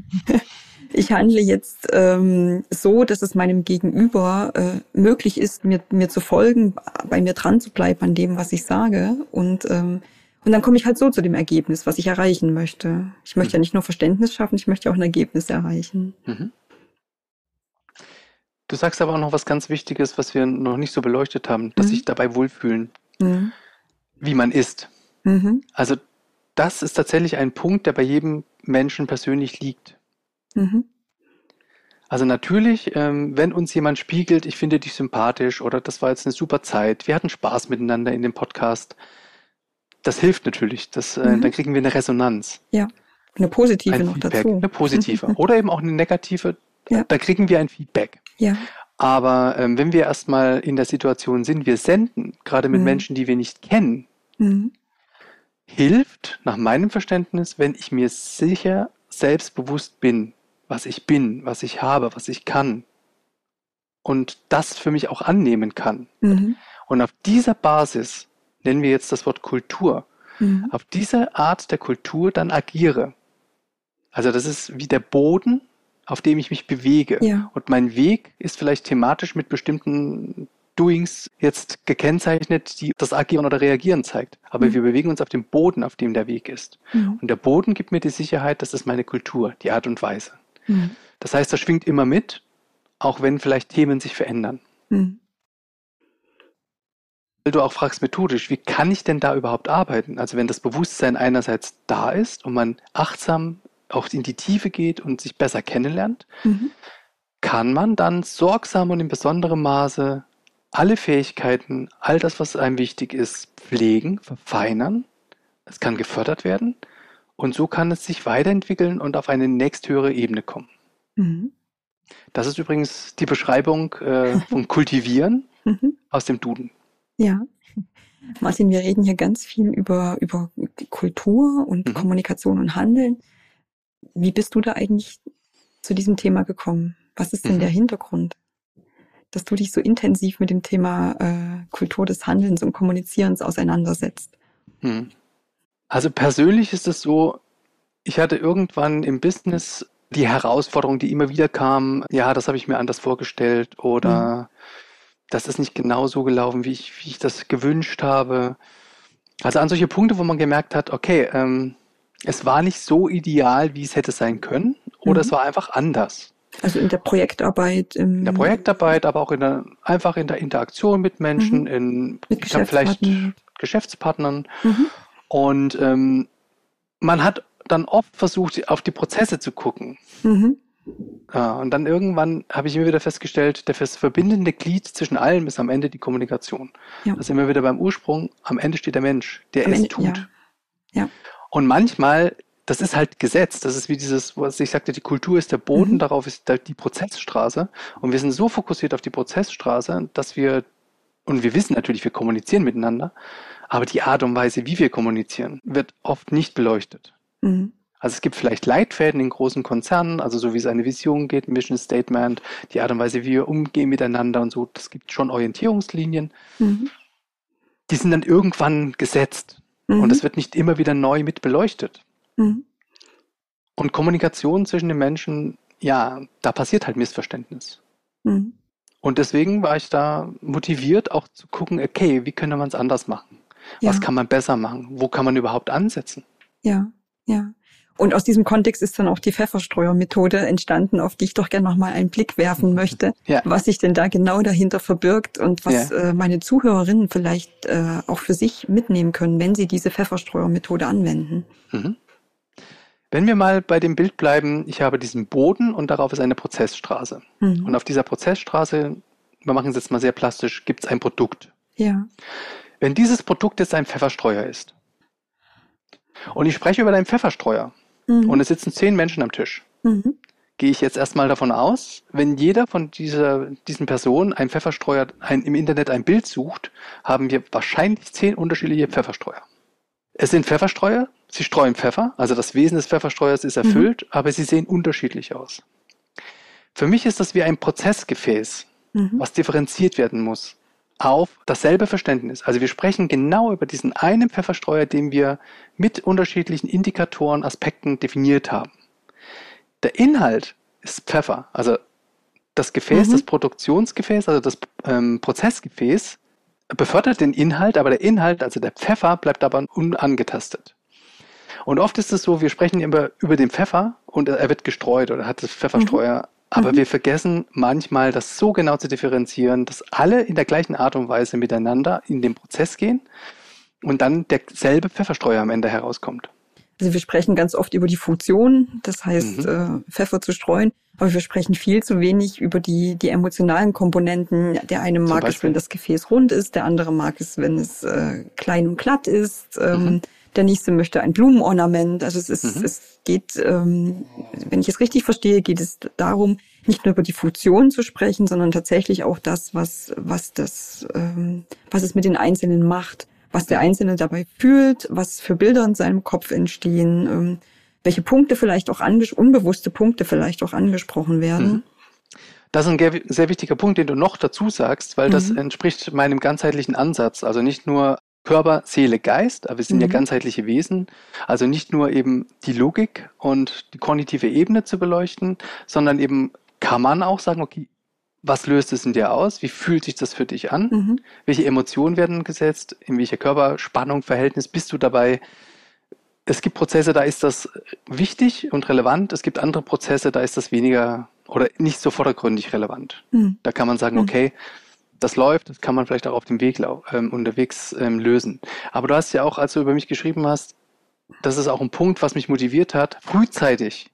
[SPEAKER 1] ich handle jetzt ähm, so, dass es meinem Gegenüber äh, möglich ist, mir, mir zu folgen, bei mir dran zu bleiben an dem, was ich sage. Und, ähm, und dann komme ich halt so zu dem Ergebnis, was ich erreichen möchte. Ich möchte mhm. ja nicht nur Verständnis schaffen, ich möchte auch ein Ergebnis erreichen. Mhm.
[SPEAKER 2] Du sagst aber auch noch was ganz Wichtiges, was wir noch nicht so beleuchtet haben, dass mhm. sich dabei wohlfühlen, mhm. wie man ist. Mhm. Also das ist tatsächlich ein Punkt, der bei jedem Menschen persönlich liegt. Mhm. Also natürlich, ähm, wenn uns jemand spiegelt, ich finde dich sympathisch oder das war jetzt eine super Zeit, wir hatten Spaß miteinander in dem Podcast, das hilft natürlich. Das, äh, mhm. Dann kriegen wir eine Resonanz.
[SPEAKER 1] Ja, eine positive ein noch Feedback, dazu.
[SPEAKER 2] Eine positive oder eben auch eine negative. Ja. Da kriegen wir ein Feedback.
[SPEAKER 1] Ja.
[SPEAKER 2] Aber ähm, wenn wir erstmal in der Situation sind, wir senden, gerade mit mhm. Menschen, die wir nicht kennen, mhm. hilft nach meinem Verständnis, wenn ich mir sicher selbstbewusst bin, was ich bin, was ich habe, was ich kann und das für mich auch annehmen kann. Mhm. Und auf dieser Basis nennen wir jetzt das Wort Kultur. Mhm. Auf dieser Art der Kultur dann agiere. Also das ist wie der Boden, auf dem ich mich bewege. Ja. Und mein Weg ist vielleicht thematisch mit bestimmten Doings jetzt gekennzeichnet, die das Agieren oder Reagieren zeigt. Aber mhm. wir bewegen uns auf dem Boden, auf dem der Weg ist. Mhm. Und der Boden gibt mir die Sicherheit, das ist meine Kultur, die Art und Weise. Mhm. Das heißt, das schwingt immer mit, auch wenn vielleicht Themen sich verändern. Mhm. Weil du auch fragst methodisch, wie kann ich denn da überhaupt arbeiten? Also wenn das Bewusstsein einerseits da ist und man achtsam auch in die Tiefe geht und sich besser kennenlernt, mhm. kann man dann sorgsam und in besonderem Maße alle Fähigkeiten, all das, was einem wichtig ist, pflegen, verfeinern. Es kann gefördert werden und so kann es sich weiterentwickeln und auf eine nächsthöhere Ebene kommen. Mhm. Das ist übrigens die Beschreibung äh, von Kultivieren mhm. aus dem Duden.
[SPEAKER 1] Ja. Martin, wir reden hier ganz viel über, über Kultur und mhm. Kommunikation und Handeln. Wie bist du da eigentlich zu diesem Thema gekommen? Was ist denn mhm. der Hintergrund? Dass du dich so intensiv mit dem Thema äh, Kultur des Handelns und Kommunizierens auseinandersetzt. Mhm.
[SPEAKER 2] Also persönlich ist es so, ich hatte irgendwann im Business die Herausforderung, die immer wieder kam, ja, das habe ich mir anders vorgestellt oder mhm. das ist nicht genau so gelaufen, wie ich, wie ich das gewünscht habe. Also an solche Punkte, wo man gemerkt hat, okay, ähm, es war nicht so ideal, wie es hätte sein können, oder mhm. es war einfach anders.
[SPEAKER 1] Also in der Projektarbeit.
[SPEAKER 2] in der Projektarbeit, aber auch in der, einfach in der Interaktion mit Menschen, mhm. in mit ich vielleicht Geschäftspartnern. Mhm. Und ähm, man hat dann oft versucht, auf die Prozesse zu gucken. Mhm. Ja, und dann irgendwann habe ich immer wieder festgestellt, das verbindende Glied zwischen allem ist am Ende die Kommunikation. Ja. Da sind wir wieder beim Ursprung. Am Ende steht der Mensch, der am es Ende, tut.
[SPEAKER 1] Ja. ja.
[SPEAKER 2] Und manchmal, das ist halt Gesetz, das ist wie dieses, was ich sagte, die Kultur ist der Boden, mhm. darauf ist die Prozessstraße. Und wir sind so fokussiert auf die Prozessstraße, dass wir, und wir wissen natürlich, wir kommunizieren miteinander, aber die Art und Weise, wie wir kommunizieren, wird oft nicht beleuchtet. Mhm. Also es gibt vielleicht Leitfäden in großen Konzernen, also so wie es eine Vision geht, Mission Statement, die Art und Weise, wie wir umgehen miteinander und so, das gibt schon Orientierungslinien. Mhm. Die sind dann irgendwann gesetzt. Mhm. Und es wird nicht immer wieder neu mit beleuchtet. Mhm. Und Kommunikation zwischen den Menschen, ja, da passiert halt Missverständnis. Mhm. Und deswegen war ich da motiviert, auch zu gucken, okay, wie könnte man es anders machen? Ja. Was kann man besser machen? Wo kann man überhaupt ansetzen?
[SPEAKER 1] Ja, ja. Und aus diesem Kontext ist dann auch die Pfefferstreuer-Methode entstanden, auf die ich doch gerne nochmal einen Blick werfen möchte, ja. was sich denn da genau dahinter verbirgt und was ja. äh, meine Zuhörerinnen vielleicht äh, auch für sich mitnehmen können, wenn sie diese Pfefferstreuer-Methode anwenden. Mhm.
[SPEAKER 2] Wenn wir mal bei dem Bild bleiben, ich habe diesen Boden und darauf ist eine Prozessstraße. Mhm. Und auf dieser Prozessstraße, wir machen es jetzt mal sehr plastisch, gibt es ein Produkt.
[SPEAKER 1] Ja.
[SPEAKER 2] Wenn dieses Produkt jetzt ein Pfefferstreuer ist und ich spreche über deinen Pfefferstreuer mhm. und es sitzen zehn Menschen am Tisch, mhm. gehe ich jetzt erstmal davon aus, wenn jeder von dieser, diesen Personen ein Pfefferstreuer ein, im Internet ein Bild sucht, haben wir wahrscheinlich zehn unterschiedliche Pfefferstreuer. Es sind Pfefferstreuer, sie streuen Pfeffer, also das Wesen des Pfefferstreuers ist erfüllt, mhm. aber sie sehen unterschiedlich aus. Für mich ist das wie ein Prozessgefäß, mhm. was differenziert werden muss auf dasselbe Verständnis. Also wir sprechen genau über diesen einen Pfefferstreuer, den wir mit unterschiedlichen Indikatoren, Aspekten definiert haben. Der Inhalt ist Pfeffer, also das Gefäß, mhm. das Produktionsgefäß, also das ähm, Prozessgefäß befördert den Inhalt, aber der Inhalt, also der Pfeffer, bleibt aber unangetastet. Und oft ist es so, wir sprechen immer über den Pfeffer und er wird gestreut oder hat das Pfefferstreuer. Aber mhm. wir vergessen manchmal, das so genau zu differenzieren, dass alle in der gleichen Art und Weise miteinander in den Prozess gehen und dann derselbe Pfefferstreuer am Ende herauskommt.
[SPEAKER 1] Also wir sprechen ganz oft über die Funktion, das heißt mhm. äh, Pfeffer zu streuen, aber wir sprechen viel zu wenig über die, die emotionalen Komponenten. Der eine mag es, wenn das Gefäß rund ist, der andere mag es, wenn es äh, klein und glatt ist. Ähm, mhm. Der nächste möchte ein Blumenornament. Also es ist, mhm. es geht, ähm, wenn ich es richtig verstehe, geht es darum, nicht nur über die Funktion zu sprechen, sondern tatsächlich auch das, was, was das, ähm, was es mit den Einzelnen macht was der Einzelne dabei fühlt, was für Bilder in seinem Kopf entstehen, ähm, welche Punkte vielleicht auch unbewusste Punkte vielleicht auch angesprochen werden. Mhm.
[SPEAKER 2] Das ist ein sehr wichtiger Punkt, den du noch dazu sagst, weil mhm. das entspricht meinem ganzheitlichen Ansatz. Also nicht nur Körper, Seele, Geist, aber wir sind mhm. ja ganzheitliche Wesen. Also nicht nur eben die Logik und die kognitive Ebene zu beleuchten, sondern eben kann man auch sagen, okay, was löst es in dir aus? Wie fühlt sich das für dich an? Mhm. Welche Emotionen werden gesetzt? In welcher Körperspannung, Verhältnis bist du dabei? Es gibt Prozesse, da ist das wichtig und relevant. Es gibt andere Prozesse, da ist das weniger oder nicht so vordergründig relevant. Mhm. Da kann man sagen, mhm. okay, das läuft, das kann man vielleicht auch auf dem Weg ähm, unterwegs ähm, lösen. Aber du hast ja auch, als du über mich geschrieben hast, das ist auch ein Punkt, was mich motiviert hat, frühzeitig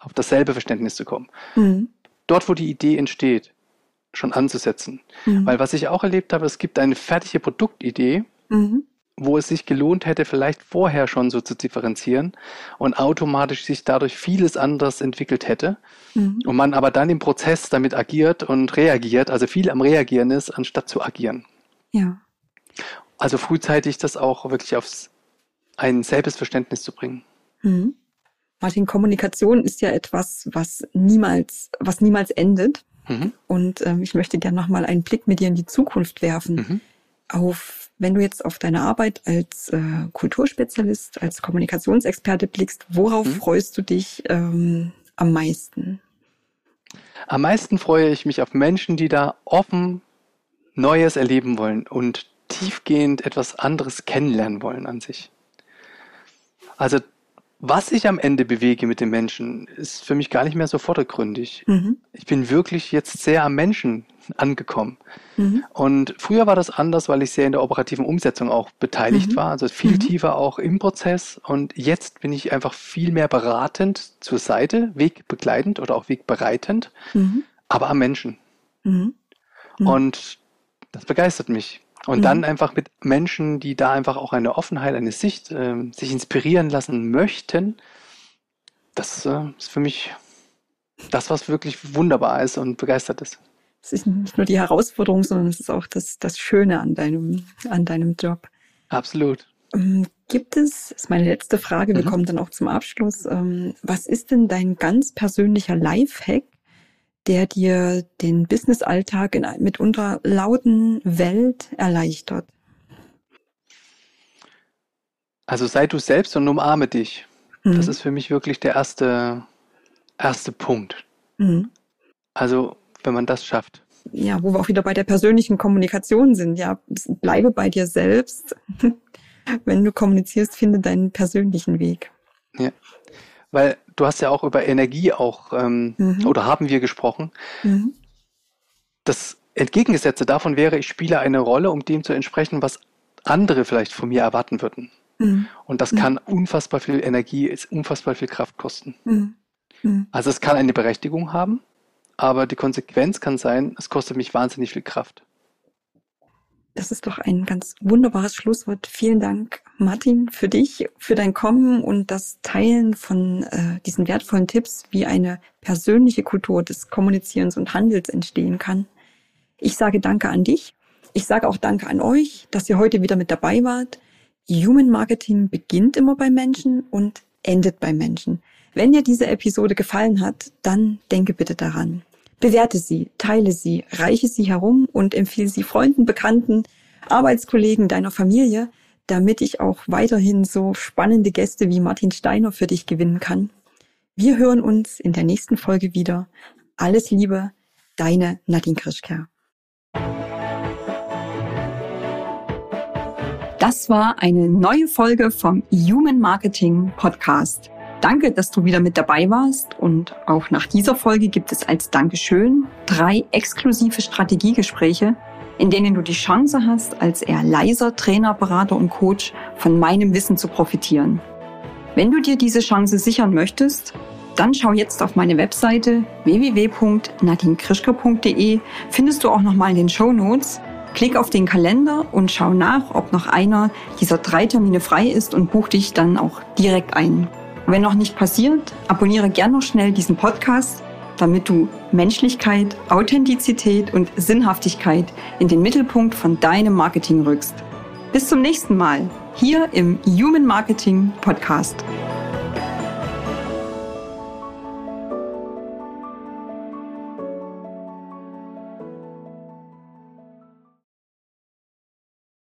[SPEAKER 2] auf dasselbe Verständnis zu kommen. Mhm. Dort, wo die Idee entsteht, schon anzusetzen. Mhm. Weil was ich auch erlebt habe, es gibt eine fertige Produktidee, mhm. Wo es sich gelohnt hätte, vielleicht vorher schon so zu differenzieren und automatisch sich dadurch vieles anderes entwickelt hätte. Mhm. Und man aber dann im Prozess damit agiert und reagiert, also viel am Reagieren ist, anstatt zu agieren.
[SPEAKER 1] Ja.
[SPEAKER 2] Also frühzeitig das auch wirklich aufs ein Selbstverständnis zu bringen.
[SPEAKER 1] Mhm. Martin, Kommunikation ist ja etwas, was niemals, was niemals endet. Mhm. Und ähm, ich möchte gerne nochmal einen Blick mit dir in die Zukunft werfen. Auf, wenn du jetzt auf deine Arbeit als äh, Kulturspezialist, als Kommunikationsexperte blickst, worauf mhm. freust du dich ähm, am meisten?
[SPEAKER 2] Am meisten freue ich mich auf Menschen, die da offen Neues erleben wollen und tiefgehend etwas anderes kennenlernen wollen an sich. Also was ich am Ende bewege mit den Menschen, ist für mich gar nicht mehr so vordergründig. Mhm. Ich bin wirklich jetzt sehr am Menschen angekommen. Mhm. Und früher war das anders, weil ich sehr in der operativen Umsetzung auch beteiligt mhm. war, also viel mhm. tiefer auch im Prozess. Und jetzt bin ich einfach viel mehr beratend zur Seite, wegbegleitend oder auch wegbereitend, mhm. aber am Menschen. Mhm. Und das begeistert mich. Und mhm. dann einfach mit Menschen, die da einfach auch eine Offenheit, eine Sicht, äh, sich inspirieren lassen möchten, das äh, ist für mich das, was wirklich wunderbar ist und begeistert ist.
[SPEAKER 1] Es ist nicht nur die Herausforderung, sondern es ist auch das, das Schöne an deinem, an deinem Job.
[SPEAKER 2] Absolut.
[SPEAKER 1] Ähm, gibt es, das ist meine letzte Frage, wir mhm. kommen dann auch zum Abschluss. Ähm, was ist denn dein ganz persönlicher Lifehack, der dir den Businessalltag in mitunter lauten Welt erleichtert?
[SPEAKER 2] Also sei du selbst und umarme dich. Mhm. Das ist für mich wirklich der erste, erste Punkt. Mhm. Also, wenn man das schafft.
[SPEAKER 1] Ja, wo wir auch wieder bei der persönlichen Kommunikation sind. Ja, bleibe bei dir selbst. wenn du kommunizierst, finde deinen persönlichen Weg.
[SPEAKER 2] Ja. Weil du hast ja auch über Energie auch ähm, mhm. oder haben wir gesprochen. Mhm. Das Entgegengesetzte davon wäre, ich spiele eine Rolle, um dem zu entsprechen, was andere vielleicht von mir erwarten würden. Mhm. Und das mhm. kann unfassbar viel Energie, unfassbar viel Kraft kosten. Mhm. Mhm. Also es kann eine Berechtigung haben, aber die Konsequenz kann sein, es kostet mich wahnsinnig viel Kraft.
[SPEAKER 1] Das ist doch ein ganz wunderbares Schlusswort. Vielen Dank, Martin, für dich, für dein Kommen und das Teilen von äh, diesen wertvollen Tipps, wie eine persönliche Kultur des Kommunizierens und Handels entstehen kann. Ich sage Danke an dich. Ich sage auch Danke an euch, dass ihr heute wieder mit dabei wart. Human Marketing beginnt immer bei Menschen und endet bei Menschen. Wenn dir diese Episode gefallen hat, dann denke bitte daran. Bewerte sie, teile sie, reiche sie herum und empfehle sie Freunden, Bekannten, Arbeitskollegen deiner Familie, damit ich auch weiterhin so spannende Gäste wie Martin Steiner für dich gewinnen kann. Wir hören uns in der nächsten Folge wieder. Alles Liebe, deine Nadine Krischker. Das war eine neue Folge vom Human Marketing Podcast. Danke, dass du wieder mit dabei warst und auch nach dieser Folge gibt es als Dankeschön drei exklusive Strategiegespräche, in denen du die Chance hast, als eher leiser Trainer, Berater und Coach von meinem Wissen zu profitieren. Wenn du dir diese Chance sichern möchtest, dann schau jetzt auf meine Webseite www.nadinkrischker.de, findest du auch nochmal in den Show Notes. Klick auf den Kalender und schau nach, ob noch einer dieser drei Termine frei ist und buch dich dann auch direkt ein. Wenn noch nicht passiert, abonniere gern noch schnell diesen Podcast, damit du Menschlichkeit, Authentizität und Sinnhaftigkeit in den Mittelpunkt von deinem Marketing rückst. Bis zum nächsten Mal hier im Human Marketing Podcast.